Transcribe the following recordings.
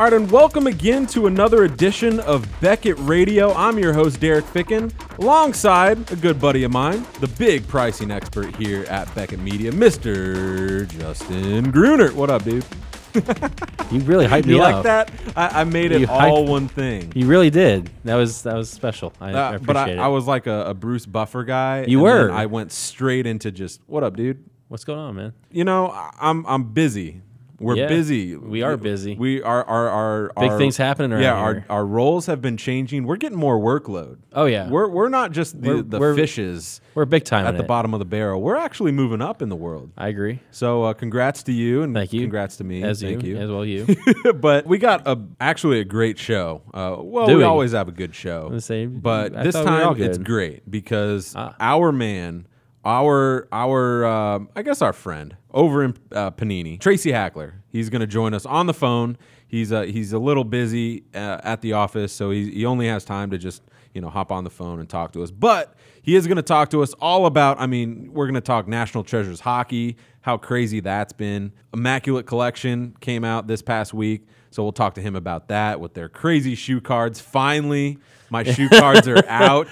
All right, and welcome again to another edition of Beckett Radio. I'm your host, Derek Ficken, alongside a good buddy of mine, the big pricing expert here at Beckett Media, Mr. Justin Gruner. What up, dude? You really hyped me You up. like that? I, I made it You all hyped- one thing. You really did. That was that was special. I, I Uh, appreciate but I, it. I was like a, a Bruce Buffer guy. You and were. I went straight into just, what up, dude? What's going on, man? You know, I'm I'm busy. We're Yeah, busy. we are busy. We are our our Big our- things happening around Yeah, our, here. our roles have been changing. We're getting more workload. Oh yeah, We're we're not just the, We're- the we're- fishes we're big time at the it. bottom of the barrel. We're actually moving up in the world. I agree. So uh, congrats to you and Thank you. Congrats to me. As Thank you, you. as well you. but we got a actually a great show. Uh, well, Do we, we? always have a good show. the same- But I this thought we time it's great because Ah. our man, our our um, I guess our friend over in uh, Panini, Tracy Hackler. He's going to join us on the phone. He's uh, he's a little busy uh, at the office, so he he only has time to just you know hop on the phone and talk to us. But he is going to talk to us all about. I mean, we're going to talk National Treasures hockey, how crazy that's been. Immaculate Collection came out this past week, so we'll talk to him about that with their crazy shoe cards. Finally, my shoe cards are out.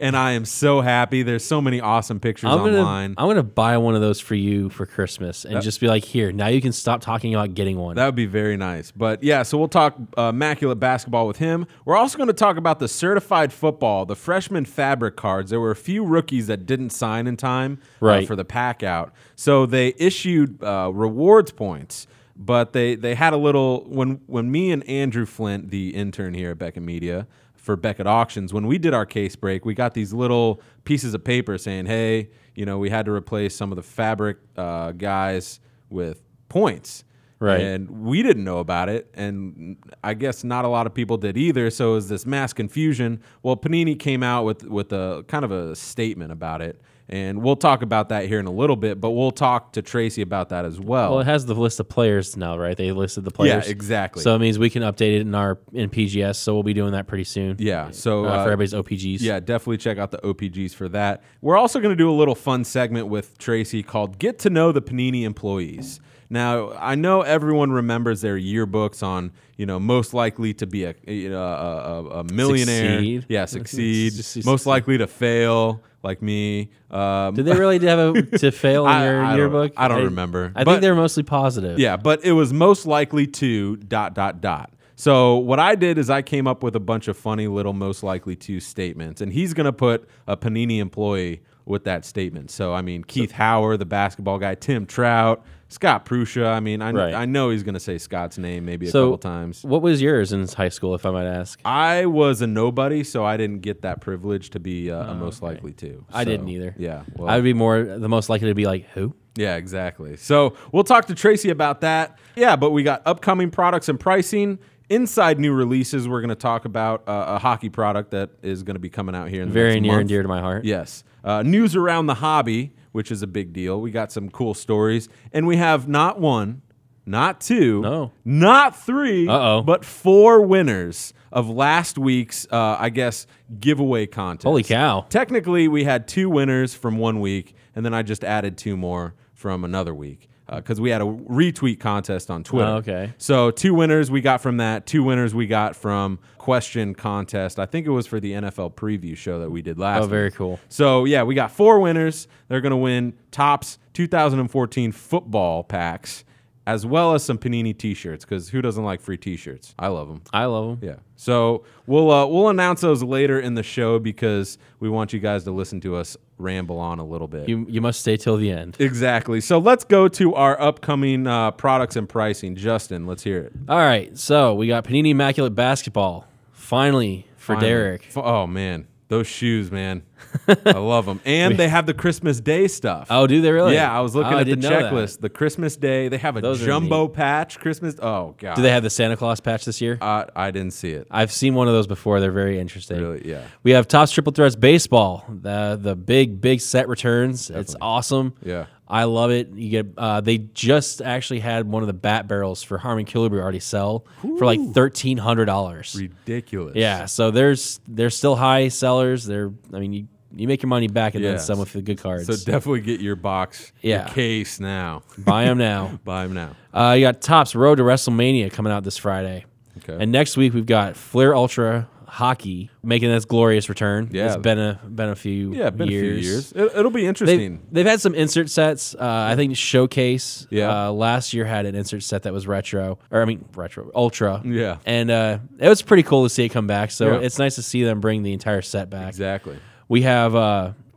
And I am so happy. There's so many awesome pictures I'm gonna online. I'm gonna buy one of those for you for Christmas and just be like, here, now you can stop talking about getting one. That would be very nice. But yeah, so we'll talk uh, immaculate basketball with him. We're also going to talk about the certified football, the freshman fabric cards. There were a few rookies that didn't sign in time uh, for the pack out, so they issued uh, rewards points. But they they had a little when when me and Andrew Flint, the intern here at Beckett Media for Beckett Auctions, when we did our case break, we got these little pieces of paper saying, "Hey, you know, we had to replace some of the fabric uh, guys with points." Right. And we didn't know about it, and I guess not a lot of people did either. So it was this mass confusion. Well, Panini came out with with a kind of a statement about it, and we'll talk about that here in a little bit. But we'll talk to Tracy about that as well. well, it has the list of players now, right? They listed the players. Yeah, exactly. So it means we can update it in our in PGS. So we'll be doing that pretty soon. yeah. So Uh, uh, for everybody's OPGs. Yeah, definitely check out the OPGs for that. We're also going to do a little fun segment with Tracy called Get to Know the Panini Employees. Now, I know everyone remembers their yearbooks on, you know, most likely to be a, you know, a, a, a millionaire. Succeed. Yeah, succeed. Most likely to fail, like me. Um, Did they really have a to fail in I- your I don't- yearbook? I don't remember. I But- think they were mostly positive. Yeah, but it was most likely to dot dot dot. So what I did is I came up with a bunch of funny little most likely to statements, and he's gonna put a Panini employee with that statement. So I mean Keith Howard, the basketball guy, Tim Trout, Scott Prusha. I mean I, Right. I know he's gonna say Scott's name maybe a So couple times. What was yours in high school, if I might ask? I was a nobody, so I didn't get that privilege to be uh, a most likely to. Oh, I So, didn't either. Yeah, well, I would be more the most likely to be like who? Yeah, exactly. So we'll talk to Tracy about that. Yeah, but we got upcoming products and pricing. Inside new releases, we're going to talk about uh, a hockey product that is going to be coming out here in the Very near month. and dear to my heart. Yes. Uh, news around the hobby, which is a big deal. We got some cool stories, and we have not one, not two, No. not 3 Uh-oh. but four winners of last week's, uh, I guess, giveaway contest. Holy cow. Technically, we had two winners from one week, and then I just added two more from another week because we had a retweet contest on Twitter. Oh, okay. So two winners we got from that. Two winners we got from question contest. I think it was for the NFL preview show that we did last. Oh, very week. cool. So yeah, we got four winners. They're gonna win Topps 2014 football packs. As well as some Panini T-shirts, because who doesn't like free T-shirts? I love them. I love them. Yeah. So we'll uh, we'll announce those later in the show because we want you guys to listen to us ramble on a little bit. You you must stay till the end. exactly. So let's go to our upcoming uh, products and pricing. Justin, let's hear it. All right, so we got Panini Immaculate Basketball finally for. Derek. F- Oh man, those shoes, man, I love them. And they have the Christmas Day stuff. Oh, do they really? Yeah, I was looking Oh, I at the didn't know that. checklist. The Christmas Day, they have a Those are jumbo patch. Christmas. Oh god. Do they have the Santa Claus patch this year? Uh, I didn't see it. I've seen one of those before. They're very interesting. Really? Yeah. We have Topps Triple Threats Baseball, the the big big set returns. It's awesome. Yeah. I love it. You get uh, they just actually had one of the bat barrels for Harmon Killebrew already sell for like thirteen hundred dollars. Ridiculous. Yeah, so there's they're still high sellers. They're I mean you you make your money back and Yeah. then some with the good cards. So definitely get your box, Yeah. your case now. Buy them now. Buy them now. Uh, you got Topps Road to WrestleMania coming out this Friday. Okay. And next week we've got Fleer Ultra Hockey making this glorious return. Yeah. It's been a been a few Yeah, been years. a few years. It, it'll be They've, interesting. they've had some insert sets. Uh, I think Showcase Yeah. uh, last year had an insert set that was retro, or I mean retro, ultra. Yeah. and uh, it was pretty cool to see it come back. So Yeah. it's nice to see them bring the entire set back. exactly. We have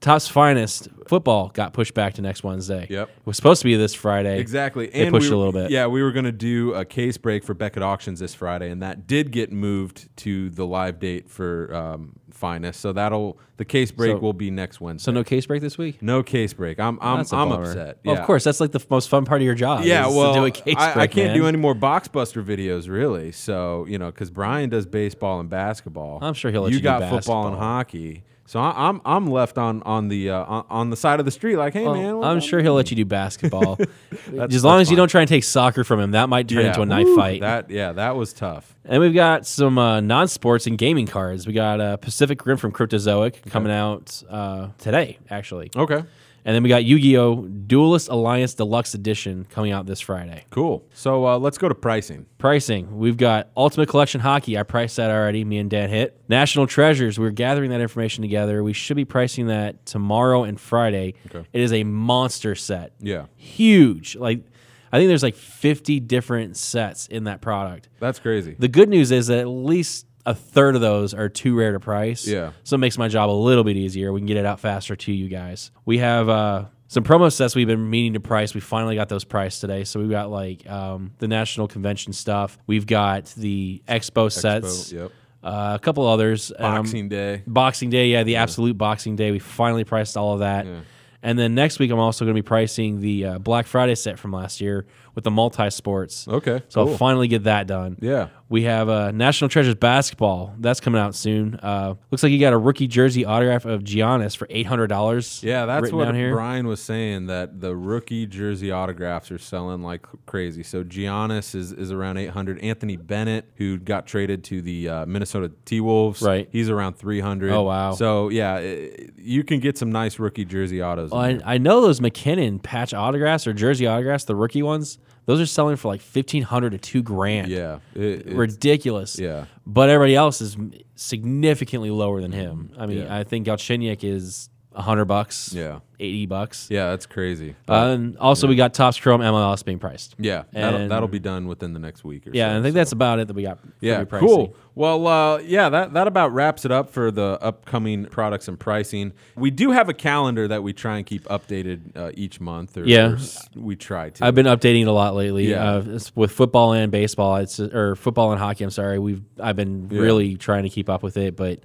Topps Finest football got pushed back to next Wednesday. Yep. it was supposed to be this Friday. Exactly. They and pushed we it a little bit. Yeah, we were going to do a case break for Beckett Auctions this Friday, and that did get moved to the live date for um, Finest. So that'll the case break So- will be next Wednesday. So no case break this week. no case break. I'm I'm That's I'm upset. Well, Of course, that's like the most fun part of your job. Yeah, well, to do a case I, I can't man. do any more Boxbuster videos, really. So you know, because Brian does baseball and basketball. I'm sure he'll let you got football and hockey. So I, I'm I'm left on on the uh, on, the side of the street, like, hey Well, man, I'm sure he'll let you do basketball, as long as you don't try and take soccer from him. That might turn Yeah, into a knife woo, fight. That yeah, that was tough. And we've got some uh, non-sports and gaming cards. We got uh, Pacific Rim from Cryptozoic coming out uh, today, actually. Okay. And then we got Yu-Gi-Oh! Duelist Alliance Deluxe Edition coming out this Friday. Cool. So uh, let's go to pricing. Pricing. We've got Ultimate Collection Hockey. I priced that already. Me and Dan Hitt. National Treasures. We're gathering that information together. We should be pricing that tomorrow and Friday. Okay. It is a monster set. Yeah, Huge. Like I think there's like 50 different sets in that product. that's crazy. The good news is that at least a third of those are too rare to price. Yeah. So it makes my job a little bit easier. We can get it out faster to you guys. We have uh, some promo sets we've been meaning to price. We finally got those priced today. So we've got like um, the national convention stuff. We've got the expo, sets. yep. Uh, a couple others. I'm- Boxing Day. Boxing Day, yeah, the absolute Boxing Day. We finally priced all of that. And then next week, I'm also going to be pricing the uh, Black Friday set from last year with the multi sports. Okay, So cool. I'll finally get that done. Yeah. We have uh, National Treasures basketball. That's coming out soon. Uh, looks like you got a rookie jersey autograph of Giannis for eight hundred dollars. Yeah, that's what. Brian was saying that the rookie jersey autographs are selling like crazy. So Giannis is, is around 800. Anthony Bennett, who got traded to the uh, Minnesota T Wolves, Right. He's around 300. Oh, wow. So yeah, i you can get some nice rookie jersey autos. Well, I. I know those MacKinnon patch autographs or jersey autographs, the rookie ones. Those are selling for like fifteen hundred to two grand. yeah, it- it's- ridiculous. Yeah. But everybody else is significantly lower than him. I mean, Yeah. I think Galchenyuk is hundred bucks. Yeah. eighty bucks. yeah, that's crazy. Uh, and also, we got Topps Chrome MLS being priced. yeah, that'll, and- that'll be done within the next week or Yeah, so. and I think so. that's about it that we got. Yeah, cool. Well, uh, yeah, that, that about wraps it up for the upcoming products and pricing. We do have a calendar that we try and keep updated uh, each month. Or, Yeah. or we try to. I've been updating it a lot lately. Yeah. Uh, with football and baseball, it's or football and hockey. I'm sorry, we've I've been Yeah. really trying to keep up with it, but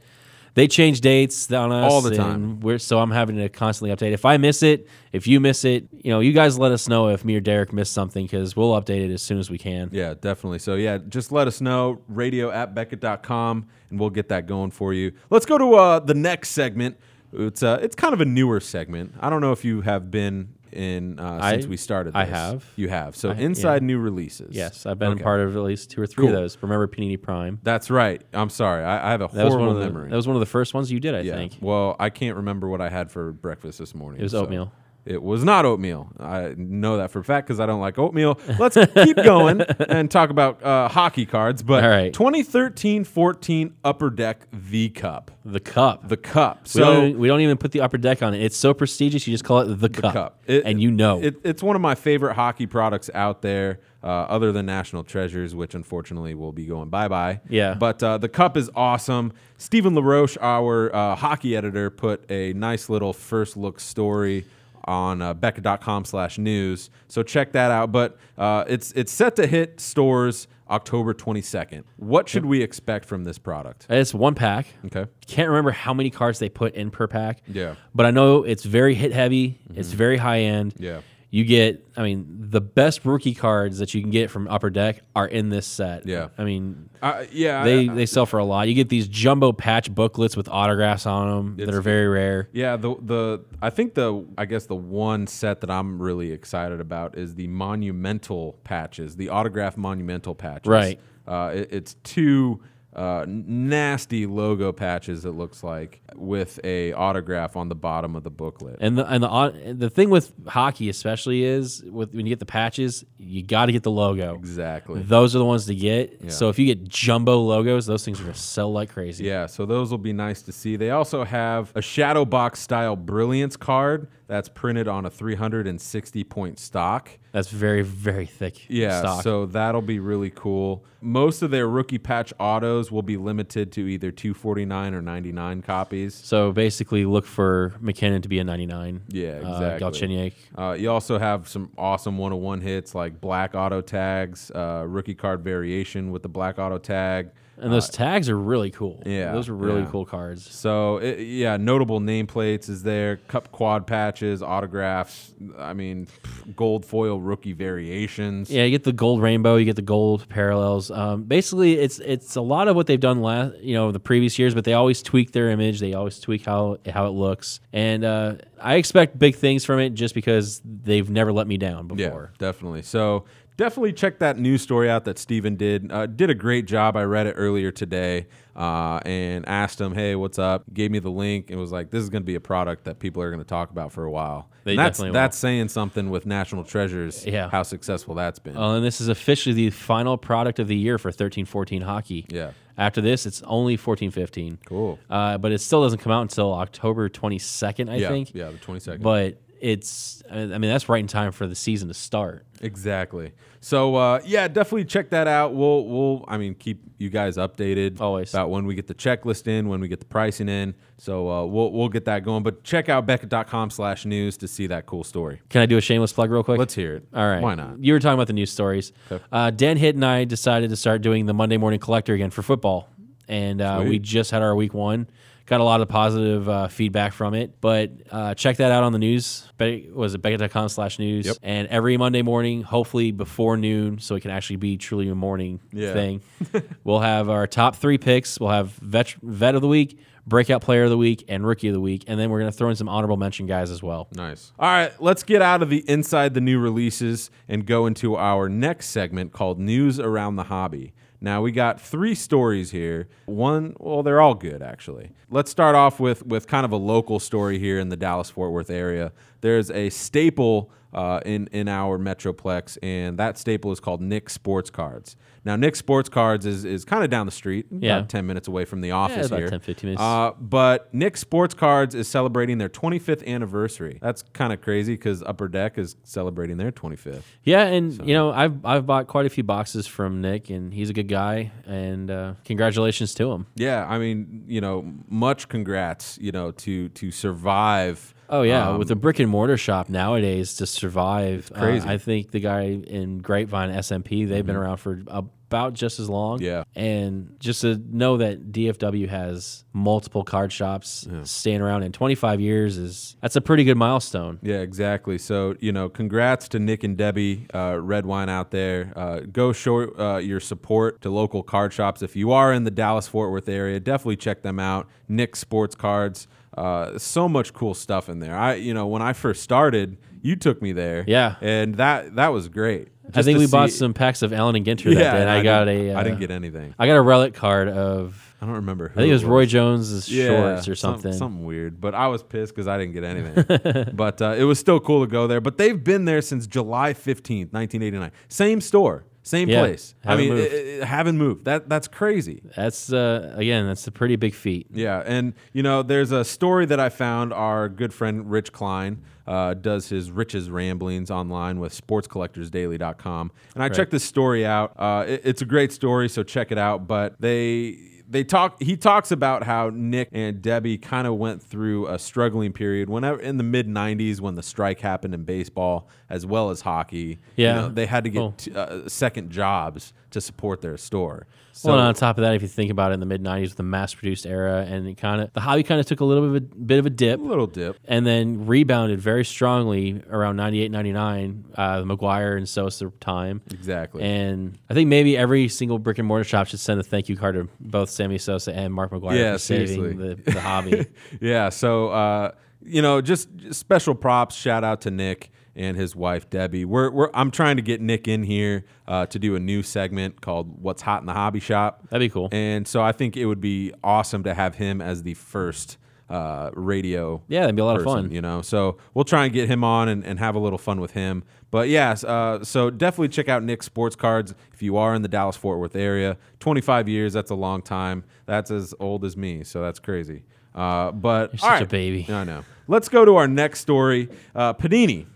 they change dates on us All the time. We're so I'm having to constantly update. If I miss it, if you miss it, you know, you guys let us know if me or Derek missed something because we'll update it as soon as we can. Yeah, definitely. So, yeah, just let us know, radio at Beckett.com, and we'll get that going for you. Let's go to uh, the next segment. It's, uh, it's kind of a newer segment. I don't know if you have been in uh, I- since we started this. I have. You have. So, I- inside yeah. new releases. Yes, I've been Okay. a part of at least two or three Cool. of those. Remember Panini Prime? That's right. I'm sorry. I, I have a That was horrible one of the, memory. That was one of the first ones you did, I Yeah. think. Well, I can't remember what I had for breakfast this morning. It was so- oatmeal. It was not oatmeal. I know that for a fact because I don't like oatmeal. Let's keep going and talk about uh, hockey cards. But All right. 2013-14 Upper Deck The Cup, The cup. the cup. we, So don't, even- we don't even put the upper deck on it. It's so prestigious. You just call it the, cup, cup. It- and you know. it, it's one of my favorite hockey products out there, uh, other than National Treasures, which unfortunately will be going bye bye. Yeah. But uh, the cup is awesome. Stephen LaRoche, our uh, hockey editor, put a nice little first look story on uh, Beckett.com slash news. So check that out. But uh, it's it's set to hit stores October 22nd. What should we expect from this product? it's one pack. Okay. Can't remember how many cards they put in per pack. Yeah. But I know it's very hit heavy. It's very high end. Yeah. You get, I mean, the best rookie cards that you can get from Upper Deck are in this set. Yeah. I mean, Uh, yeah. they I- they sell for a lot. You get these jumbo patch booklets with autographs on them that are very rare. Yeah, the the I think the I guess the one set that I'm really excited about is the monumental patches, the autograph monumental patches. Right. Uh, it- it's two uh, nasty logo patches. It looks like with a autograph on the bottom of the booklet. And the and the the thing with hockey especially is with when you get the patches, you got to get the logo. Exactly. Those are the ones to get. So if you get jumbo logos, those things are gonna sell like crazy. Yeah, so those will be nice to see. They also have a shadow box style brilliance card that's printed on a 360 point stock. That's very very thick. Yeah, stock. so that'll be really cool. Most of their rookie patch autos will be limited to either 249 or 99 copies. So basically, look for MacKinnon to be a 99. Yeah, Uh, exactly. Galchenyuk. Uh, you also have some awesome 101 hits like black auto tags, uh, rookie card variation with the black auto tag. And those tags are really cool. yeah, Those are really yeah. cool cards. So it, yeah, notable nameplates is there, cup quad patches, autographs. I mean, gold foil rookie variations. Yeah, you get the gold rainbow, you get the gold parallels. Um, basically, it's it's a lot of what they've done last, you know, the previous years, but they always tweak their image. They always tweak how how it looks, and uh, I expect big things from it just because they've never let me down before. Yeah, before. definitely. So definitely check that news story out that Steven did. Uh, did a great job. I read it earlier today uh, and asked him, "Hey, what's up?" Gave me the link and was like, "This is going to be a product that people are going to talk about for a while." They that's definitely will. that's saying something with National Treasures. Yeah. how successful that's been. Uh, and this is officially the final product of the year for 13-14 hockey. yeah, After this, it's only 14-15. cool. Uh, but it still doesn't come out until October 22nd, I yeah, think. yeah, the twenty second. But it's, I mean, that's right in time for the season to start. Exactly. So uh, yeah, definitely check that out. We'll we'll I mean keep you guys updated Always. about when we get the checklist in, when we get the pricing in. So uh, we'll we'll get that going. But check out Beckett.com slash news to see that cool story. Can I do a shameless plug real quick? Let's hear it. All right. Why not? You were talking about the news stories. Okay. Uh, Dan Hitt and I decided to start doing the Monday Morning Collector again for football. And uh, we just had our week one. Got a lot of positive uh, feedback from it. But uh, check that out on the news. Be- was it Beckett.com slash news? Yep. And every Monday morning, hopefully before noon, so it can actually be truly a morning Yeah. thing, we'll have our top three picks. We'll have vet, vet of the week, breakout player of the week, and rookie of the week. And then we're going to throw in some honorable mention guys as well. Nice. All right, let's get out of the inside the new releases and go into our next segment called News Around the Hobby. Now we got three stories here. One, well, they're all good actually. Let's start off with with kind of a local story here in the Dallas Fort Worth area. There's a staple uh, in in our metroplex, and that staple is called Nick Sports Cards. Now, Nick Sports Cards is is kind of down the street, Yeah. about ten minutes away from the office about here. 10, 15 minutes. Uh, but Nick Sports Cards is celebrating their 25th anniversary. That's kind of crazy because Upper Deck is celebrating their 25th. Yeah, and you know, I've I've bought quite a few boxes from Nick, and he's a good guy. And uh, congratulations to him. Yeah, I mean, you know, much congrats, you know, to to survive. Oh yeah, um, with a brick and mortar shop nowadays to survive, uh, crazy. Mm-hmm. I think the guy in Grapevine SMP they've been around for about just as long. Yeah. and just to know that DFW has multiple card shops staying around in 25 years is that's a pretty good milestone. Yeah, exactly. So, you know, congrats to Nick and Debbie uh, Red Wine out there. Uh, go show uh, your support to local card shops. If you are in the Dallas Fort Worth area, definitely check them out. Nick Sports Cards. Uh, so much cool stuff in there. I, you know, when I first started, you took me there. Yeah. and that that was great. I think we bought some packs of Allen and Ginter that day. And I, got didn't, a. I didn't uh, get anything. I got a relic card of. I don't remember. Who I think it was Roy Jones's shorts or some- something. something weird. But I was pissed because I didn't get anything. but uh, it was still cool to go there. But they've been there since July fifteenth, nineteen eighty nine. Same store, same Yeah, place. I mean, moved. it- it- haven't moved. That that's crazy. That's uh, again, that's a pretty big feat. Yeah, and you know, there's a story that I found. Our good friend Rich Klein uh, does his Rich's ramblings online with SportsCollectorsDaily.com, and I checked this story out. Uh, it- it's a great story, so check it out. But they they talk. He talks about how Nick and Debbie kind of went through a struggling period whenever in the mid '90s when the strike happened in baseball as well as hockey. You Yeah. know, they had to get Cool. t- uh, second jobs to support their store. So, well, on top of that, if you think about it, in the mid '90s, with the mass-produced era, and it kind of the hobby kind of took a little bit of a bit of a dip, a little dip. and then rebounded very strongly around 98, 99, uh, the McGwire and Sosa time. Exactly. And I think maybe every single brick and mortar shop should send a thank you card to both Sammy Sosa and Mark McGwire Yeah, for saving the, the hobby. yeah. So, uh, you know, just, just special props. Shout out to Nick and his wife Debbie. We're, we're I'm trying to get Nick in here uh, to do a new segment called "What's Hot in the Hobby Shop." That'd be cool. And so I think it would be awesome to have him as the first uh, radio. Yeah, that'd be a lot of fun. You know, so we'll try and get him on and, and have a little fun with him. But yes, uh, so definitely check out Nick's Sports Cards if you are in the Dallas Fort Worth area. 25 years, that's a long time. That's as old as me, so that's crazy. Uh, but You're all such a baby. I know. Let's go to our next story. Uh, Panini.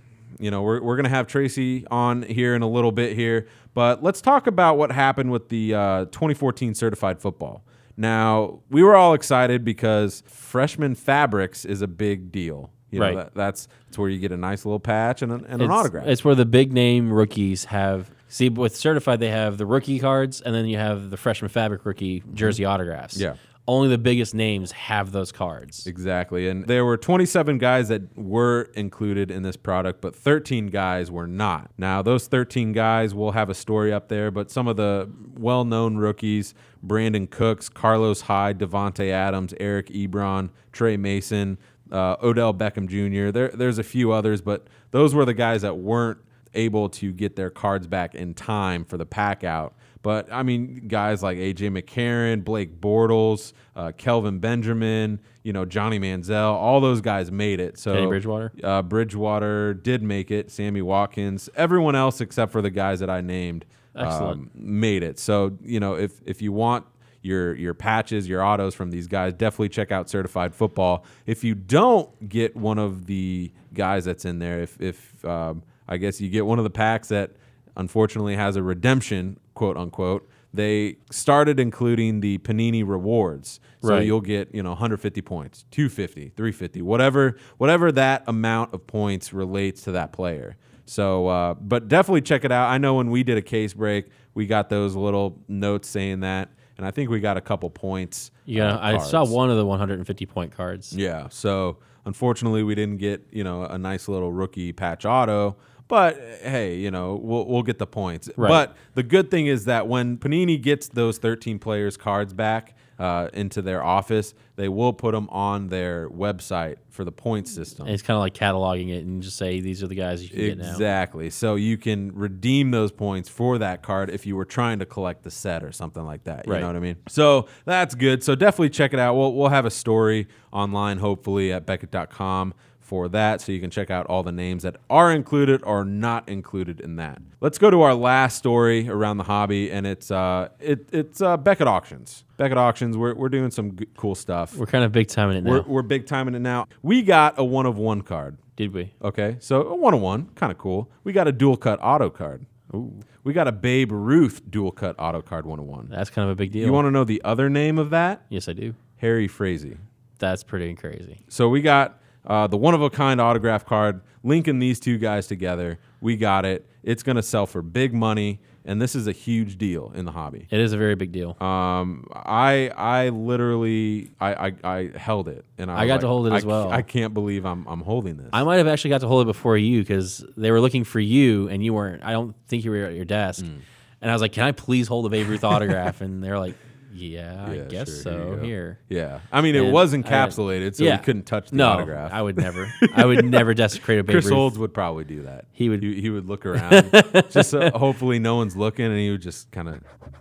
You know, we're, we're going to have Tracy on here in a little bit here, but let's talk about what happened with the uh, 2014 certified football. Now, we were all excited because freshman fabrics is a big deal. You know, Right. that, that's, that's where you get a nice little patch and, a, and an autograph. It's where the big name rookies have. See, with certified, they have the rookie cards, and then you have the freshman fabric rookie jersey autographs. Yeah. Only the biggest names have those cards. Exactly. And there were 27 guys that were included in this product, but 13 guys were not. Now, those 13 guys will have a story up there, but some of the well known rookies Brandin Cooks, Carlos Hyde, Davante Adams, Eric Ebron, Tre Mason, uh, Odell Beckham Jr., there, there's a few others, but those were the guys that weren't able to get their cards back in time for the pack out. But I mean, guys like AJ McCarron, Blake Bortles, uh, Kelvin Benjamin, you know Johnny Manziel, all those guys made it. So Bridgewater? uh, Bridgewater did make it. Sammy Watkins, everyone else except for the guys that I named, um, made it. So you know, if if you want your your patches, your autos from these guys, definitely check out Certified Football. If you don't get one of the guys that's in there, if if um, I guess you get one of the packs that unfortunately has a redemption, quote unquote. They started including the Panini rewards, so Right. you'll get you know 150 points, 250, 350, whatever whatever that amount of points relates to that player. So, uh, but definitely check it out. I know when we did a case break, we got those little notes saying that, and I think we got a couple points. Yeah, uh, I saw one of the 150 point cards. Yeah. So unfortunately, we didn't get you know a nice little rookie patch auto. But hey, you know we'll we'll get the points. Right. But the good thing is that when Panini gets those 13 players' cards back uh, into their office, they will put them on their website for the point system. And it's kind of like cataloging it and just say these are the guys you can get now. Exactly. So you can redeem those points for that card if you were trying to collect the set or something like that. You Right. know what I mean? So that's good. So definitely check it out. We'll, we'll have a story online, hopefully, at Beckett.com for that. So you can check out all the names that are included or not included in that. Let's go to our last story around the hobby, and it's uh, it, it's uh, Beckett Auctions. Beckett Auctions, we're, we're doing some g- cool stuff. We're kind of big time in it now. We're, we're big time in it now. We got a one of one card. Did we? Okay, so a one of one, kind of cool. We got a dual cut auto card. Ooh, We got a Babe Ruth dual cut auto card one on one. that's kind of a big deal. You want to know the other name of that? yes, I do. Harry Frazee. That's pretty crazy. So we got uh, the one of a kind autograph card linking these two guys together. We got it. It's going to sell for big money, and this is a huge deal in the hobby. It is a very big deal. Um, I I literally I I, I held it, and I, I got like, to hold it as ca- well. I can't believe I'm I'm holding this. I might have actually got to hold it before you because they were looking for you and you weren't. I don't think you were at your desk. Mm. And I was like, "Can I please hold a Babe Ruth autograph?" And they're like, "Yeah, I guess sure, so. go. Here." Yeah, I mean it And was I encapsulated, so you couldn't touch the no, autograph. I would never. I would never desecrate a Babe Chris Ruth. Olds would probably do that. He would- He, he would look around, just so hopefully no one's looking, and he would just kind of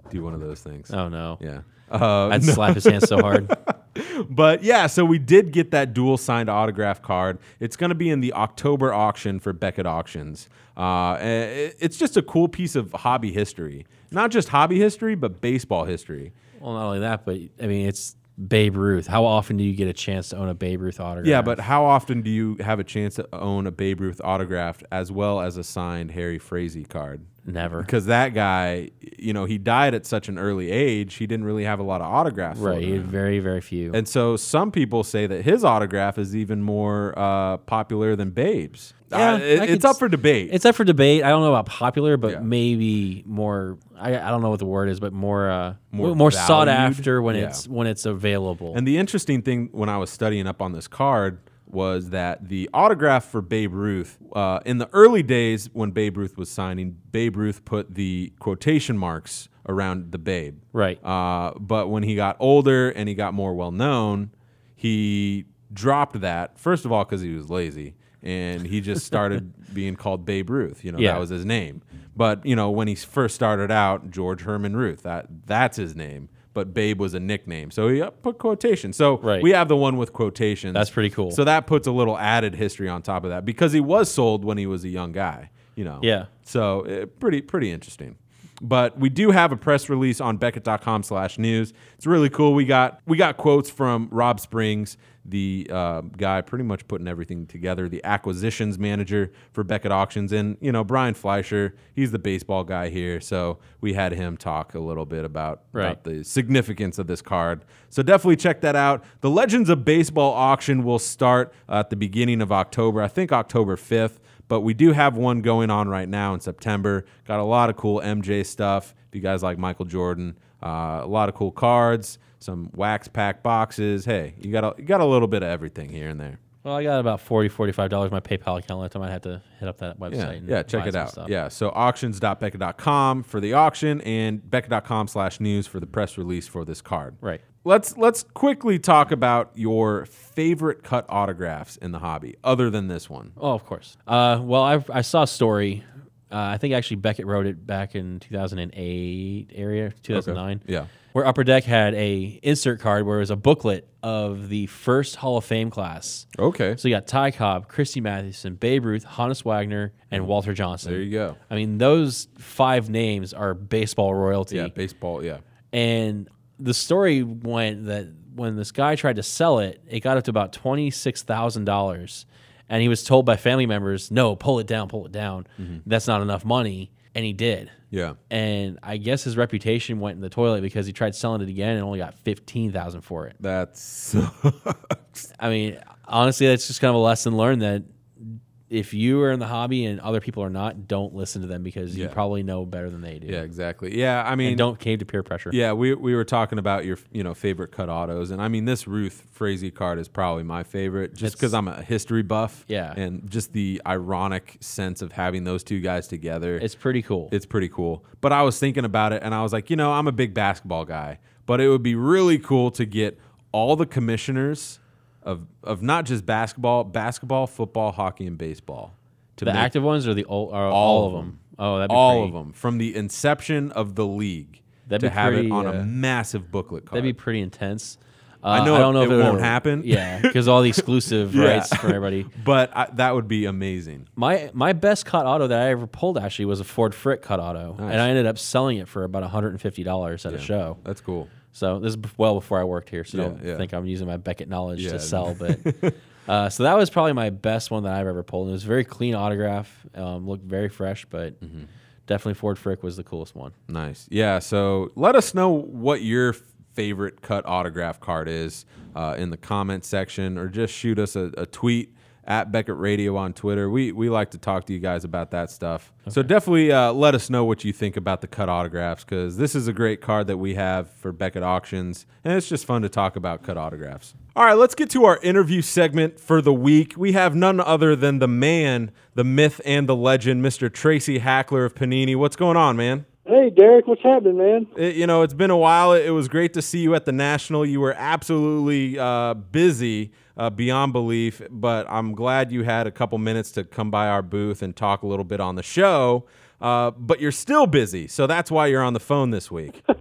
do one of those things. Oh no, Yeah. Uh, I'd slap his hand so hard. but yeah, so we did get that dual signed autograph card. It's going to be in the October auction for Beckett Auctions. Uh, and it- it's just a cool piece of hobby history, not just hobby history, but baseball history. Well, not only that, but I mean, it's Babe Ruth. How often do you get a chance to own a Babe Ruth autograph? Yeah, but how often do you have a chance to own a Babe Ruth autograph as well as a signed Harry Frazee card? never. Because that guy, you know, he died at such an early age, he didn't really have a lot of autographs. Right, he had very, very few. And so some people say that his autograph is even more uh, popular than Babe's. Yeah, Uh, it- it's up for debate. It's up for debate. I don't know about popular, but Yeah. maybe more. I, I don't know what the word is, but more uh, More more, sought after when Yeah. it's when it's available. and the interesting thing when I was studying up on this card was that the autograph for Babe Ruth, uh, in the early days when Babe Ruth was signing, Babe Ruth put the quotation marks around the Babe. right. Uh, but when he got older and he got more well known, he dropped that. First of all, because he was lazy, and he just started being called Babe Ruth. You know, Yeah. that was his name. But you know, when he first started out, George Herman Ruth, that that's his name. but Babe was a nickname. So he put quotation. So Right. we have the one with quotations. That's pretty cool. So that puts a little added history on top of that because he was sold when he was a young guy, you know. Yeah. So uh, pretty pretty interesting. But we do have a press release on Beckett.com slash news. It's really cool. We got we got quotes from Rob Springs, the uh, guy pretty much putting everything together, the acquisitions manager for Beckett Auctions, and you know Brian Fleischer. He's the baseball guy here, so we had him talk a little bit about, Right. about the significance of this card. So definitely check that out. The Legends of Baseball auction will start at the beginning of October. I think October 5th, but we do have one going on right now in September. Got a lot of cool MJ stuff. If you guys like Michael Jordan, uh, a lot of cool cards, some wax pack boxes. Hey, you got a, you got a little bit of everything here and there. Well, I got about 40 $45 in my PayPal account left. I might have to hit up that website. Yeah, and yeah, check it out. stuff. Yeah, so auctions.beckett.com for the auction and beckett.com slash news for the press release for this card. Right. Let's let's quickly talk about your favorite cut autographs in the hobby, other than this one. Oh, of course. Uh, well, I, I saw a story. Uh, I think actually Beckett wrote it back in 2008 area, 2009. Yeah. Where Upper Deck had a insert card where it was a booklet of the first Hall of Fame class. Okay. So you got Ty Cobb, Christy Mathewson, Babe Ruth, Honus Wagner, and Walter Johnson. There you go. I mean, those five names are baseball royalty. Yeah, baseball. Yeah. And the story went that when this guy tried to sell it, it got up to about twenty six thousand dollars, and he was told by family members, "No, pull it down, pull it down. Mm-hmm. That's not enough money." And he did. Yeah. And I guess his reputation went in the toilet because he tried selling it again and only got fifteen thousand for it. That's I mean, honestly, that's just kind of a lesson learned that if you are in the hobby and other people are not, don't listen to them because you Yeah. probably know better than they do. yeah, exactly. Yeah, I mean, And don't cave to peer pressure. Yeah, we we were talking about your you know favorite cut autos, and I mean this Ruth Frazee card is probably my favorite, just It's- because I'm a history buff. Yeah. and just the ironic sense of having those two guys together. It's pretty cool. it's pretty cool. But I was thinking about it, and I was like, you know, I'm a big basketball guy, but it would be really cool to get all the commissioners of of not just basketball, basketball, football, hockey, and baseball. To the active ones or the old, or all all, of of them? Oh, that'd be all pretty, of them from the inception of the league That'd to be have it pretty, on uh, a massive booklet card. That'd be pretty intense. Uh, I know I don't it- know if it would won't ever- happen. Yeah, because all the exclusive Yeah. rights for everybody. but I, that would be amazing. My my best cut auto that I ever pulled actually was a Ford Frick cut auto, Nice. and I ended up selling it for about 150 dollars at a show. That's cool. So this is well before I worked here, so Yeah, don't yeah. think I'm using my Beckett knowledge Yeah. to sell. But uh, so that was probably my best one that I've ever pulled. And it was a very clean autograph, um, looked very fresh, but Mm-hmm. definitely Ford Frick was the coolest one. Nice. Yeah. So let us know what your favorite cut autograph card is uh, in the comment section, or just shoot us a, a tweet at Beckett Radio on Twitter. We we like to talk to you guys about that stuff. So definitely uh, let us know what you think about the cut autographs because this is a great card that we have for Beckett auctions, and it's just fun to talk about cut autographs. All right, let's get to our interview segment for the week. We have none other than the man, the myth, and the legend, Mr. Tracy Hackler of Panini. What's going on, man? Hey, Derek, what's happening, man? It- you know, it's been a while. It was great to see you at the National. You were absolutely uh, busy uh, beyond belief, but I'm glad you had a couple minutes to come by our booth and talk a little bit on the show. Uh, but you're still busy, so that's why you're on the phone this week.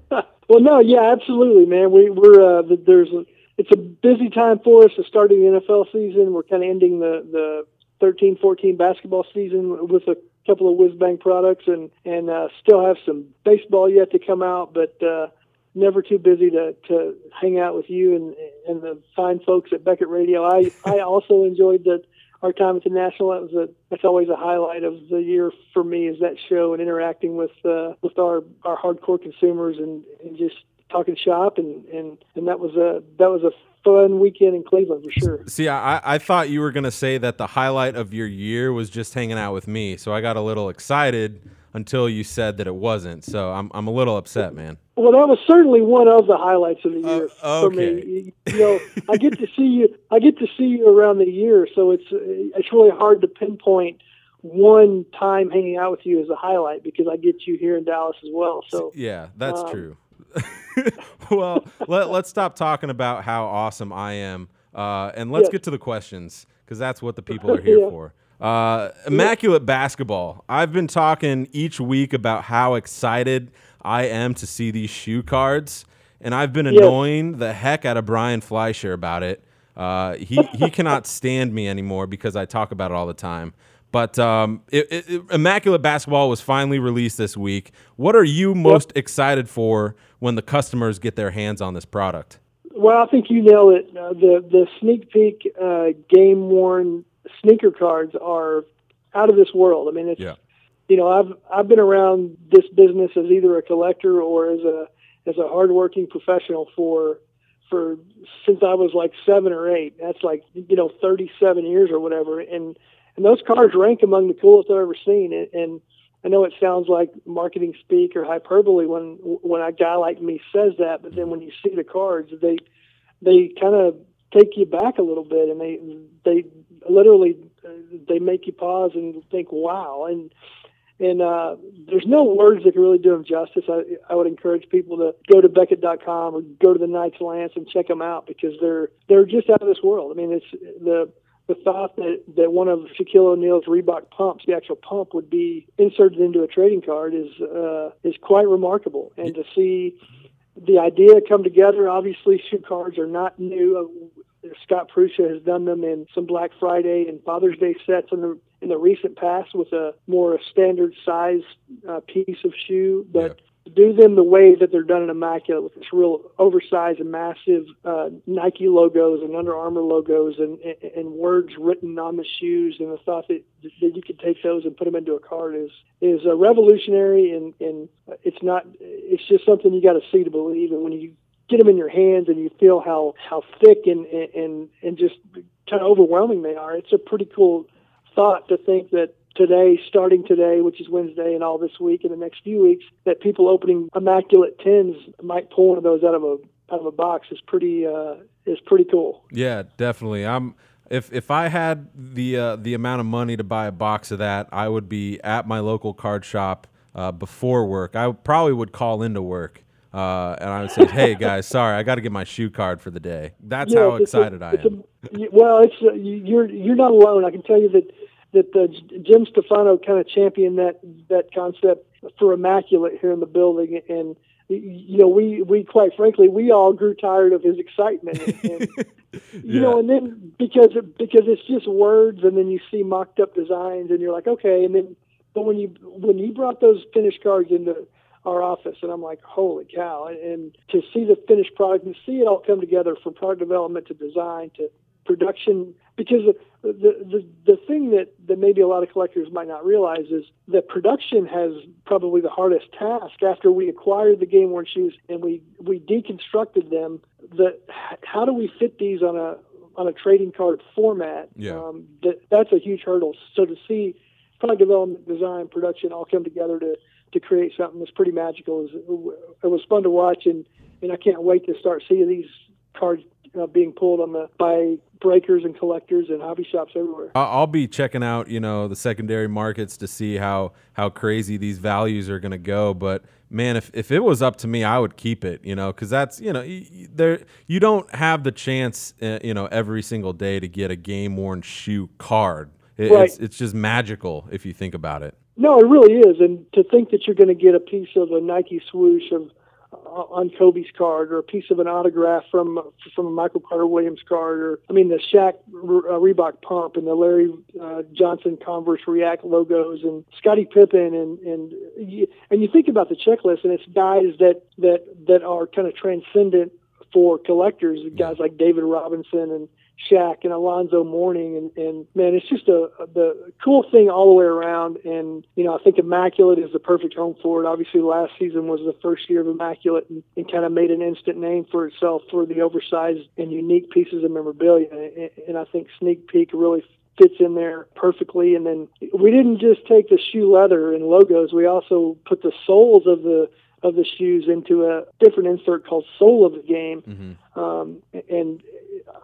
Well, no, yeah, absolutely, man. We, we're uh, there's a, it's a busy time for us. It's starting the NFL season. We're kind of ending the the 13-14 basketball season with a couple of whiz bang products, and and uh, still have some baseball yet to come out, but. Uh, Never too busy to, to hang out with you and and the fine folks at Beckett Radio. I, I also enjoyed the our time at the National. That was a that's always a highlight of the year for me is that show and interacting with uh, with our, our hardcore consumers and, and just talking shop and, and, and that was a that was a fun weekend in Cleveland for sure. See, I, I thought you were going to say that the highlight of your year was just hanging out with me, so I got a little excited until you said that it wasn't. So I'm, I'm a little upset, man. Well, that was certainly one of the highlights of the year Uh, for me. You, know, I get to see you. I get to see you around the year, so it's it's really hard to pinpoint one time hanging out with you as a highlight because I get you here in Dallas as well. So Yeah, that's Um, true. well, let, let's stop talking about how awesome I am, uh, and let's get to the questions because that's what the people are here Yeah. for. Uh, immaculate basketball. I've been talking each week about how excited I am to see these shoe cards, and I've been annoying the heck out of Brian Fleischer about it. Uh, he he cannot stand me anymore because I talk about it all the time. But um, it, it, Immaculate Basketball was finally released this week. What are you most excited for when the customers get their hands on this product? Well, I think you nailed it. Uh, the the sneak peek uh, game worn sneaker cards are out of this world. I mean, it's Yeah. you know I've I've been around this business as either a collector or as a as a hardworking professional for for since I was like seven or eight. That's like you know thirty seven years or whatever, and and those cards rank among the coolest I've ever seen. And, and I know it sounds like marketing speak or hyperbole when when a guy like me says that, but then when you see the cards, they they kind of take you back a little bit, and they they literally uh, they make you pause and think, wow, and and uh, there's no words that can really do them justice. I, I would encourage people to go to Beckett.com or go to the Knights Lance and check them out because they're they're just out of this world. I mean, it's the the thought that, that one of Shaquille O'Neal's Reebok pumps, the actual pump, would be inserted into a trading card is uh, is quite remarkable. And to see the idea come together, obviously, shoe cards are not new. Scott Prusha has done them in some Black Friday and Father's Day sets in the in the recent past with a more standard size uh, piece of shoe, but to do them the way that they're done in Immaculate with this real oversized and massive uh, Nike logos and Under Armour logos and, and, and words written on the shoes, and the thought that, that you could take those and put them into a card is is uh, revolutionary, and, and it's not it's just something you got to see to believe, and when you get them in your hands and you feel how how thick and and and just kind of overwhelming they are, it's a pretty cool thought to think that today, starting today, which is Wednesday, and all this week and the next few weeks, that people opening immaculate tins might pull one of those out of a out of a box is pretty uh, is pretty cool. Yeah, definitely. I'm if if I had the uh, the amount of money to buy a box of that, I would be at my local card shop uh, before work. I probably would call into work. Uh, and I would say, "Hey guys, sorry, I got to get my shoe card for the day." That's Yeah, how a- excited I am. a- well, it's uh, you- you're you're not alone. I can tell you that that uh, Jim Stefano kind of championed that that concept for immaculate here in the building, and you know we we quite frankly we all grew tired of his excitement, and, you know, and then because because it's just words, and then you see mocked up designs, and you're like, okay, and then but when you when you brought those finished cards into our office, and I'm like, holy cow! And, and to see the finished product and see it all come together from product development to design to production, because the the the, thing that that maybe a lot of collectors might not realize is that production has probably the hardest task after we acquired the game worn shoes and we we deconstructed them. That how do we fit these on a on a trading card format? Yeah. Um, that that's a huge hurdle. So to see product development, design, production all come together to to create something that's pretty magical. It was, it was fun to watch, and, and I can't wait to start seeing these cards uh, being pulled on the by breakers and collectors and hobby shops everywhere. I'll be checking out, you know, the secondary markets to see how how crazy these values are going to go. But man, if, if it was up to me, I would keep it, you know, because that's you know there you don't have the chance, uh, you know, every single day to get a game worn shoe card. It, Right. It's it's just magical if you think about it. No, it really is, and to think that you're going to get a piece of a Nike swoosh of uh, on Kobe's card, or a piece of an autograph from from a Michael Carter Williams card, or I mean the Shaq uh, Reebok pump and the Larry uh, Johnson Converse React logos, and Scottie Pippen, and and you, and you think about the checklist, and it's guys that that that are kind of transcendent for collectors, guys like David Robinson and Shaq and Alonzo Mourning, and, and man, it's just a, the cool thing all the way around. And you know, I think Immaculate is the perfect home for it. Obviously, last season was the first year of Immaculate, and, and kind of made an instant name for itself for the oversized and unique pieces of memorabilia. And, and I think Sneak Peek really fits in there perfectly. And then we didn't just take the shoe leather and logos; we also put the soles of the of the shoes into a different insert called Soul of the Game. Um, and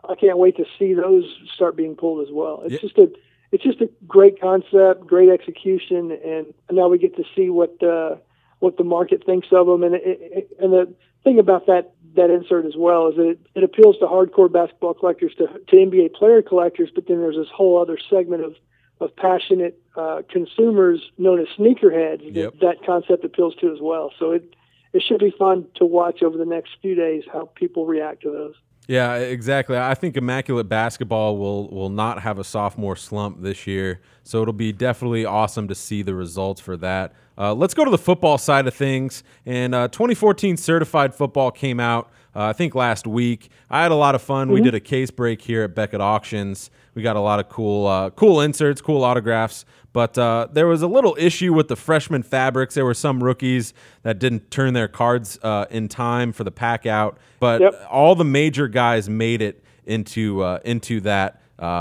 I can't wait to see those start being pulled as well. It's Yeah. just a it's just a great concept, great execution, and now we get to see what uh, what the market thinks of them. And it, it, and the thing about that that insert as well is that it, it appeals to hardcore basketball collectors, to to NBA player collectors, but then there's this whole other segment of of passionate uh, consumers known as sneakerheads Yep. that concept appeals to as well. So it it should be fun to watch over the next few days how people react to those. Yeah, exactly. I think Immaculate Basketball will will not have a sophomore slump this year, so it'll be definitely awesome to see the results for that. Uh, let's go to the football side of things. And uh, 2014 certified football came out, uh, I think, last week. I had a lot of fun. Mm-hmm. We did a case break here at Beckett Auctions. We got a lot of cool, uh, cool inserts, cool autographs. But uh, there was a little issue with the freshman fabrics. There were some rookies that didn't turn their cards uh, in time for the pack out. But yep. all the major guys made it into into that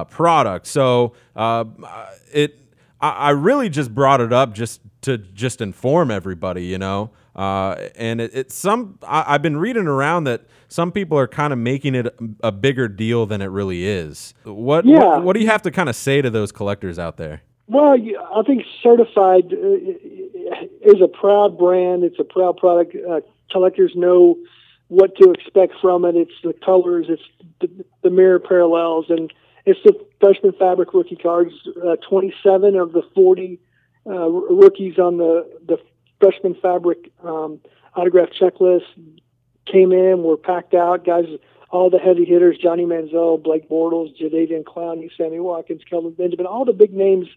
product. So it I, really just brought it up just to just inform everybody, you know. Uh, and it, it's some I, have been reading around that some people are kind of making it a, a, bigger deal than it really is. What, yeah. what, what do you have to kind of say to those collectors out there? Well, I think certified uh, is a proud brand. It's a proud product. Uh, collectors know what to expect from it. It's the colors. It's the, the mirror parallels, and it's the freshman fabric rookie cards. Uh, 27 of the 40 uh, rookies on the the freshman fabric um, autograph checklist came in, were packed out. Guys, all the heavy hitters: Johnny Manziel, Blake Bortles, Jadeveon Clowney, Sammy Watkins, Kelvin Benjamin. All the big names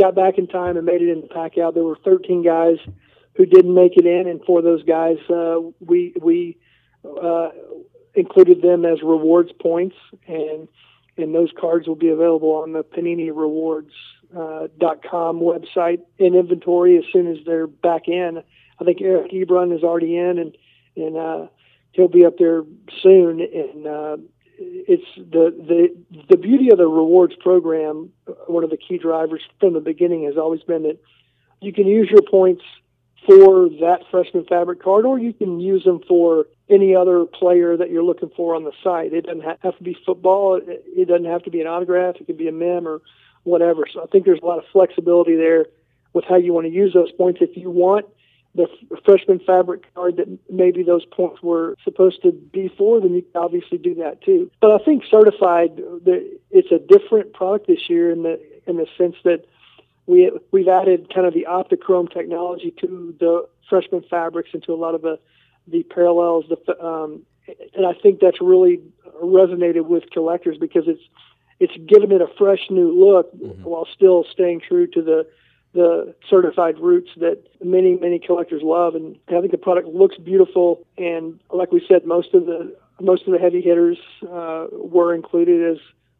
got back in time and made it in the pack out. There were 13 guys who didn't make it in, and for those guys, uh, we we uh, included them as rewards points, and and those cards will be available on the Panini Rewards uh, .com website in inventory as soon as they're back in. I think Eric Ebron is already in, and and uh, he'll be up there soon. And uh, it's the the the beauty of the rewards program. One of the key drivers from the beginning has always been that you can use your points for that freshman fabric card, or you can use them for any other player that you're looking for on the site. It doesn't have to be football. It doesn't have to be an autograph. It could be a mem or whatever. So I think there's a lot of flexibility there with how you want to use those points. If you want the freshman fabric card that maybe those points were supposed to be for, then you can obviously do that too. But I think certified, it's a different product this year in the in the sense that we we've added kind of the optichrome technology to the freshman fabrics and to a lot of the the parallels. The um, and I think that's really resonated with collectors because it's it's given it a fresh new look mm-hmm. while still staying true to the the certified roots that many many collectors love. And I think the product looks beautiful. And like we said most of the most of the heavy hitters uh, were included as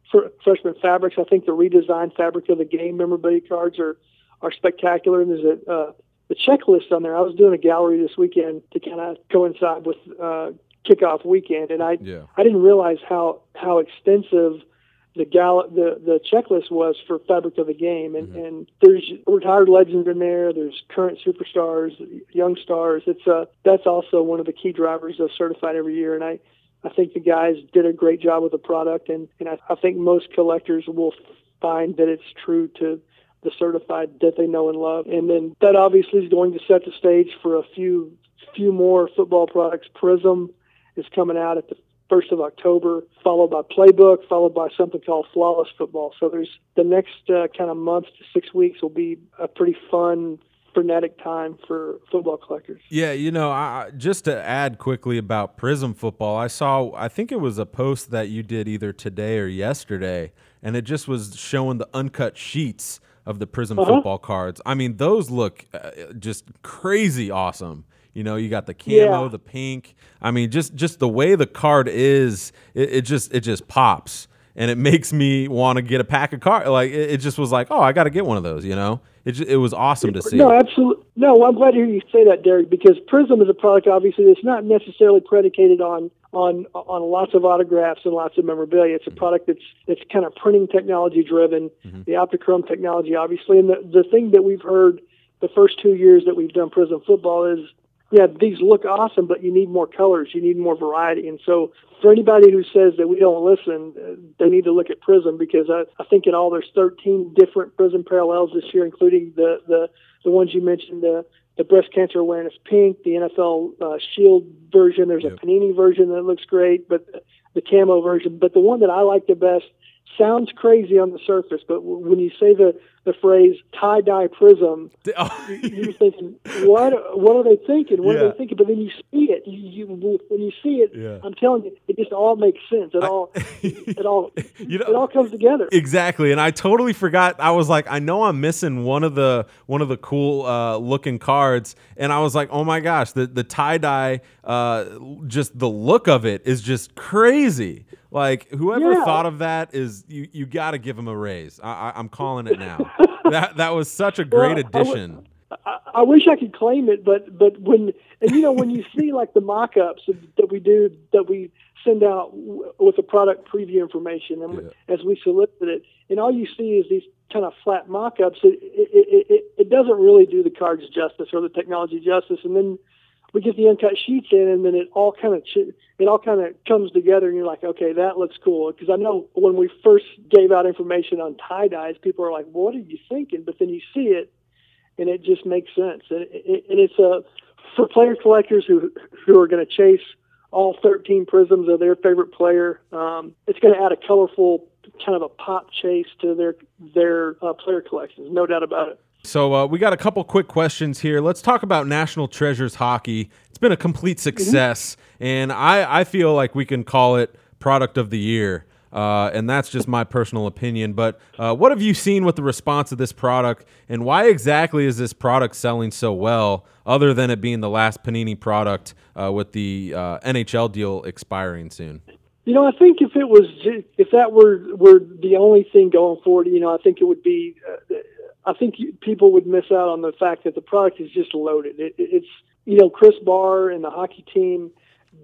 fr- freshman fabrics. I think the redesigned fabric of the game memorabilia cards are are spectacular. And there's a uh, the checklist on there. I was doing a gallery this weekend to kind of coincide with uh, kickoff weekend. And I yeah. I didn't realize how how extensive the gal the the checklist was for fabric of the game. And mm-hmm. and there's retired legends in there. There's current superstars young stars. It's uh that's also one of the key drivers of certified every year. And i i think the guys did a great job with the product. And and i, I think most collectors will find that it's true to the certified that they know and love. And then that obviously is going to set the stage for a few few more football products. Prism is coming out at the 1st of October, followed by Playbook, followed by something called Flawless Football. So there's the next uh, kind of month to six weeks will be a pretty fun, frenetic time for football collectors. Yeah, you know, I, just to add quickly about Prism Football, I saw, I think it was a post that you did either today or yesterday, and it just was showing the uncut sheets of the Prism uh-huh. football cards. I mean, those look uh, just crazy awesome. You know, you got the camo, yeah. the pink. I mean, just just the way the card is, it, it just it just pops, and it makes me want to get a pack of cards. Like it, it, just was like, oh, I got to get one of those. You know, it just, it was awesome to see. No, absolutely. No, I'm glad to hear you say that, Derek, because Prism is a product obviously that's not necessarily predicated on on on lots of autographs and lots of memorabilia. It's a mm-hmm. product that's that's kind of printing technology driven, mm-hmm. the optichrome technology, obviously, and the the thing that we've heard the first two years that we've done Prism football is yeah, these look awesome, but you need more colors, you need more variety. And so, for anybody who says that we don't listen, uh, they need to look at Prism because I, I think in all there's 13 different Prism parallels this year, including the the, the ones you mentioned, the the breast cancer awareness pink, the NFL uh, Shield version. There's yep. a Panini version that looks great, but the, the camo version. But the one that I like the best sounds crazy on the surface, but when you say the the phrase tie dye prism, Oh, you're thinking, what? What are they thinking? What Yeah. are they thinking? But then you see it. You, you when you see it, Yeah. I'm telling you, it just all makes sense. It all, it all, You know- it all comes together. Exactly, and I totally forgot. I was like, I know I'm missing one of the one of the cool uh, looking cards, and I was like, oh my gosh, the the tie dye, uh, just the look of it is just crazy. Like whoever Yeah. thought of that is you you got to give him a raise. I, I, I'm calling it now. that that was such a great Well, addition. I, I wish I could claim it, but but when and you know when you see like the mock-ups that we do that we send out w- with the product preview information and as we solicit it, and all you see is these kind of flat mock-ups. It it, it, it it doesn't really do the cards justice or the technology justice, and then we get the uncut sheets in, and then it all kind of it all kind of comes together, and you're like, okay, that looks cool. Because I know when we first gave out information on tie dyes, people are like, what are you thinking? But then you see it, and it just makes sense. And, it, and it's a for player collectors who who are going to chase all 13 prisms of their favorite player. Um, it's going to add a colorful kind of a pop chase to their their uh, player collections, no doubt about it. So uh, we got a couple quick questions here. Let's talk about National Treasures hockey. It's been a complete success, and I, I feel like we can call it product of the year. Uh, and that's just my personal opinion. But uh, what have you seen with the response of this product, and why exactly is this product selling so well, other than it being the last Panini product uh, with the uh, NHL deal expiring soon? You know, I think if it was if that were were the only thing going forward, you know, I think it would be. I think people would miss out on the fact that the product is just loaded. It- it's you know, Chris Barr and the hockey team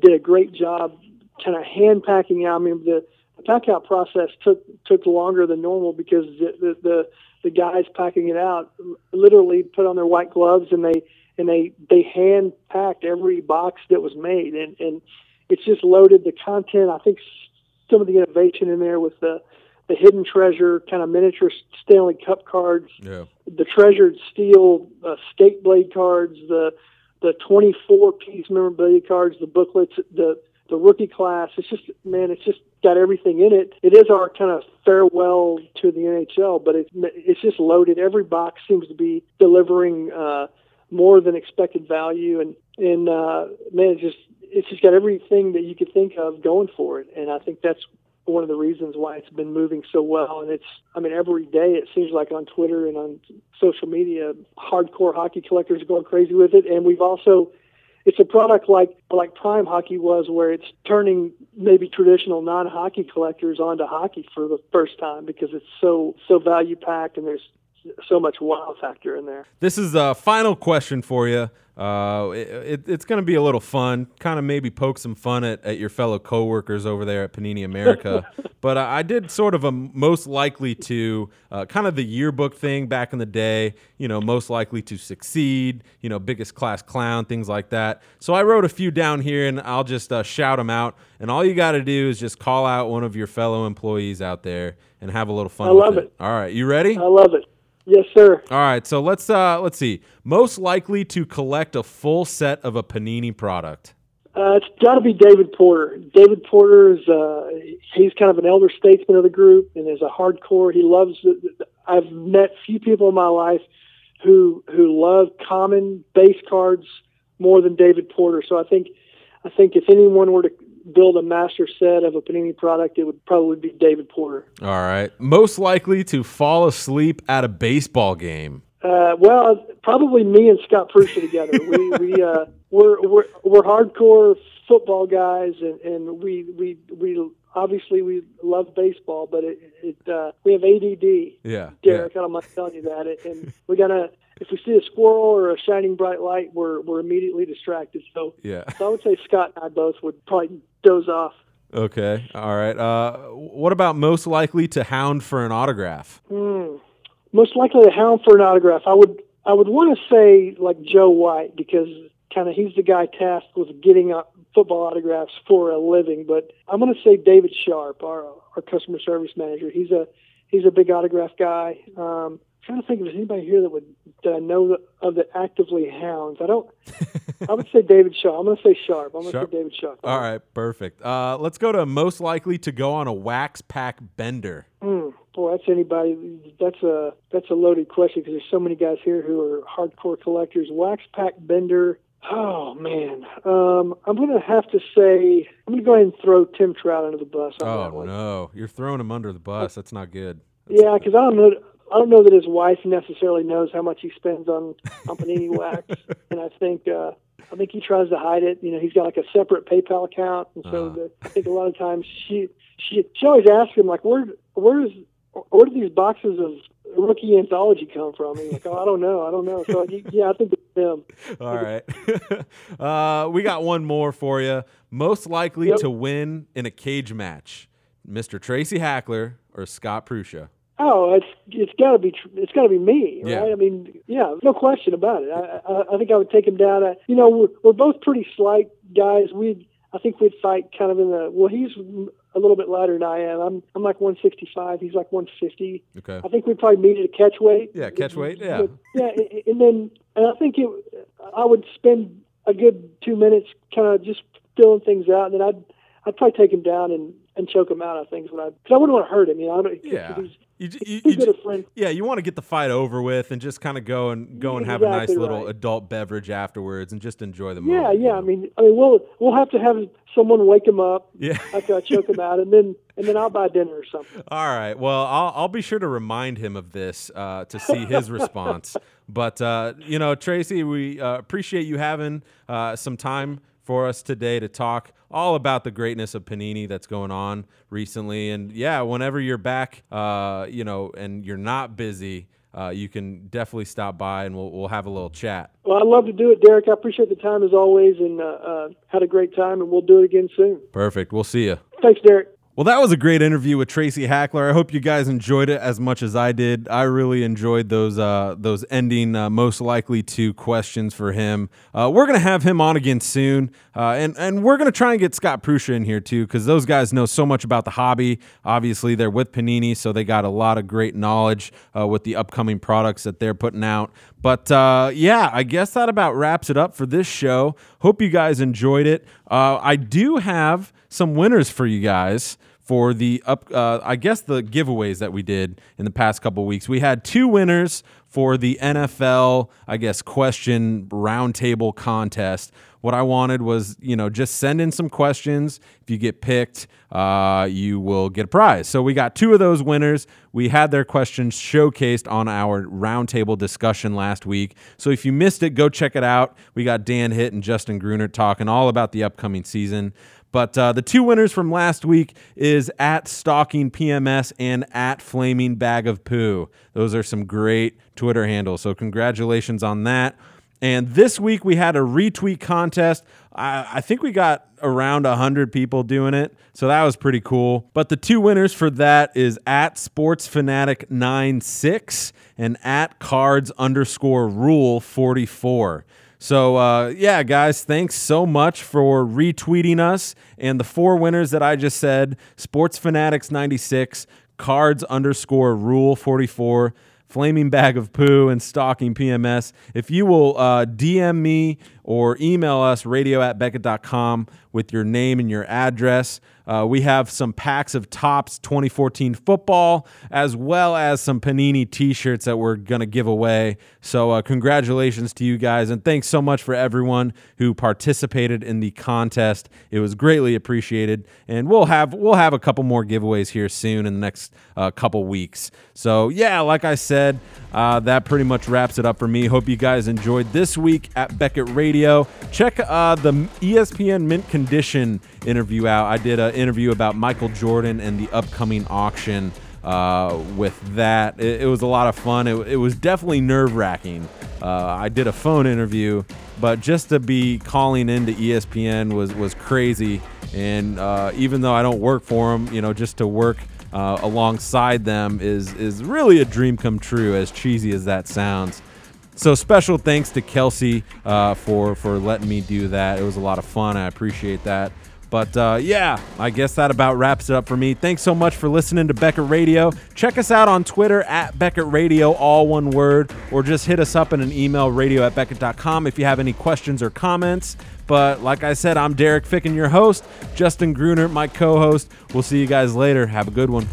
did a great job, kind of hand packing out. I mean, the, the pack out process took took longer than normal because the, the the the guys packing it out literally put on their white gloves and they and they they hand packed every box that was made and and it's just loaded the content. I think some of the innovation in there with the the hidden treasure kind of miniature Stanley Cup cards, Yeah. the treasured steel uh, skate blade cards, the the 24 piece memorabilia cards, the booklets, the the rookie class. It's just man, it's just got everything in it. It is our kind of farewell to the NHL, but it's it's just loaded. Every box seems to be delivering uh, more than expected value, and and uh, man, it's just it's just got everything that you could think of going for it. And I think that's one of the reasons why it's been moving so well. And it's, I mean, every day it seems like on Twitter and on social media, hardcore hockey collectors are going crazy with it. And we've also, it's a product like like Prime Hockey was, where it's turning maybe traditional non-hockey collectors onto hockey for the first time because it's so so value packed and there's so much wow factor in there. This is a final question for you. Uh, it, it, it's going to be a little fun, kind of maybe poke some fun at, at your fellow coworkers over there at Panini America. but uh, I did sort of a most likely to, uh, kind of the yearbook thing back in the day, you know, most likely to succeed, you know, biggest class clown, things like that. So I wrote a few down here and I'll just uh, shout them out. And all you got to do is just call out one of your fellow employees out there and have a little fun I love it. it. All right, you ready? I love it. Yes, sir. All right, so let's uh let's see. Most likely to collect a full set of a Panini product. Uh, it's got to be David Porter. David Porter is uh, he's kind of an elder statesman of the group and is a hardcore. He loves. The, I've met few people in my life who who love common base cards more than David Porter. So I think I think if anyone were to build a master set of a Panini product, it would probably be David Porter. All right. Most likely to fall asleep at a baseball game. Uh, well, probably me and Scott Prusha together. We we uh, we're we're we're hardcore football guys, and, and we we we obviously we love baseball, but it, it uh, we have ADD. Yeah. Derek, I don't mind telling you that, It- and we gotta. If we see a squirrel or a shining bright light, we're we're immediately distracted. So, Yeah. so I would say Scott and I both would probably doze off. Okay. All right. Uh what about most likely to hound for an autograph? Hmm. Most likely to hound for an autograph. I would I would want to say like Joe White because kind of he's the guy tasked with getting uh, football autographs for a living. But I'm going to say David Sharp, our our customer service manager. He's a he's a big autograph guy. Um, trying to think if there's anybody here that would that I know of that actively hounds. I don't. I would say David Sharp. I'm going to say Sharp. I'm going to say David Sharp. All right, perfect. Uh let's go to most likely to go on a wax pack bender. Hmm. boy, that's anybody. That's a that's a loaded question because there's so many guys here who are hardcore collectors. Wax pack bender. Oh man, um, I'm gonna have to say I'm gonna go ahead and throw Tim Trout under the bus. Oh no, you're throwing him under the bus. That's not good. Yeah, because I don't know. I don't know that his wife necessarily knows how much he spends on on panini wax, and I think uh, I think he tries to hide it. You know, he's got like a separate PayPal account, and so Uh-huh. the, I think a lot of times she she she always asks him like, where where's where do these boxes of rookie anthology come from? And he's like, oh, I don't know, I don't know. So yeah, I think it's him. All right. uh, we got one more for you. Most likely Yep. to win in a cage match, Mr. Tracy Hackler or Scott Prusha. Oh, it's it's got to be tr- it's got to be me, Yeah. right? I mean, yeah, no question about it. I I, I think I would take him down. At, you know, we're, we're both pretty slight guys. We I think we'd fight kind of in the well. He's a little bit lighter than I am. I'm I'm like 165. He's like 150. Okay. I think we'd probably meet at a catch weight. Yeah, catch weight, yeah. yeah, and then and I think it. I would spend a good two minutes kind of just filling things out, and then I'd I'd probably take him down and and choke him out. I think is what I because I wouldn't want to hurt him. You know, I don't, Yeah. He's, You, you, you good j- a friend. yeah, you want to get the fight over with and just kind of go and go and have a nice little right. adult beverage afterwards and just enjoy the Yeah, moment. you yeah. I mean, I mean, we'll we'll have to have someone wake him up yeah. after I choke him out, and then and then I'll buy dinner or something. All right. Well, I'll, I'll be sure to remind him of this uh, to see his response. But, uh, you know, Tracy, we uh, appreciate you having uh, some time for us today to talk all about the greatness of Panini that's going on recently. And yeah, whenever you're back, uh, you know, and you're not busy, uh, you can definitely stop by and we'll, we'll have a little chat. Well, I'd love to do it, Derek. I appreciate the time as always, and uh, uh, had a great time, and we'll do it again soon. Perfect. We'll see you. Thanks, Derek. Well, that was a great interview with Tracy Hackler. I hope you guys enjoyed it as much as I did. I really enjoyed those uh, those ending uh, most likely to questions for him. Uh, we're gonna have him on again soon, uh, and and we're gonna try and get Scott Prusha in here too because those guys know so much about the hobby. Obviously, they're with Panini, so they got a lot of great knowledge uh, with the upcoming products that they're putting out. But uh, yeah, I guess that about wraps it up for this show. Hope you guys enjoyed it. Uh, I do have some winners for you guys for the up uh, I guess the giveaways that we did in the past couple weeks. We had two winners for the NFL, I guess question roundtable contest. What I wanted was, you know, just send in some questions. If you get picked, uh, you will get a prize. So we got two of those winners. We had their questions showcased on our roundtable discussion last week. So if you missed it, go check it out. We got Dan Hitt and Justin Gruner talking all about the upcoming season. But uh, the two winners from last week is at Stalking PMS and at Flaming Bag of Poo. Those are some great Twitter handles. So congratulations on that. And this week we had a retweet contest. I, I think we got around 100 people doing it. So that was pretty cool. But the two winners for that is at Sports Fanatic 96 and at cards underscore rule 44. So, uh, yeah, guys, thanks so much for retweeting us. And the four winners that I just said Sports Fanatics 96, cards underscore rule 44, Flaming Bag of Poo, and Stalking PMS. If you will uh, DM me or email us, radio at Beckett.com, with your name and your address. Uh, we have some packs of Topps 2014 football, as well as some Panini t shirts that we're going to give away. So, uh, congratulations to you guys, and thanks so much for everyone who participated in the contest. It was greatly appreciated, and we'll have we'll have a couple more giveaways here soon in the next uh, couple weeks. So, yeah, like I said, uh, that pretty much wraps it up for me. Hope you guys enjoyed this week at Beckett Radio. Check uh, the ESPN Mint Condition interview out. I did an interview about Michael Jordan and the upcoming auction. Uh, with that, it, it was a lot of fun. It, it was definitely nerve wracking. Uh, I did a phone interview, but just to be calling into ESPN was was crazy. And uh, even though I don't work for them, you know, just to work uh, alongside them is is really a dream come true. As cheesy as that sounds. So special thanks to Kelsey uh, for for letting me do that. It was a lot of fun. I appreciate that. But uh, yeah, I guess that about wraps it up for me. Thanks so much for listening to Beckett Radio. Check us out on Twitter at Beckett Radio, all one word, or just hit us up in an email, radio at Beckett.com, if you have any questions or comments. But like I said, I'm Derek Ficken, your host. Justin Gruner, my co host. We'll see you guys later. Have a good one.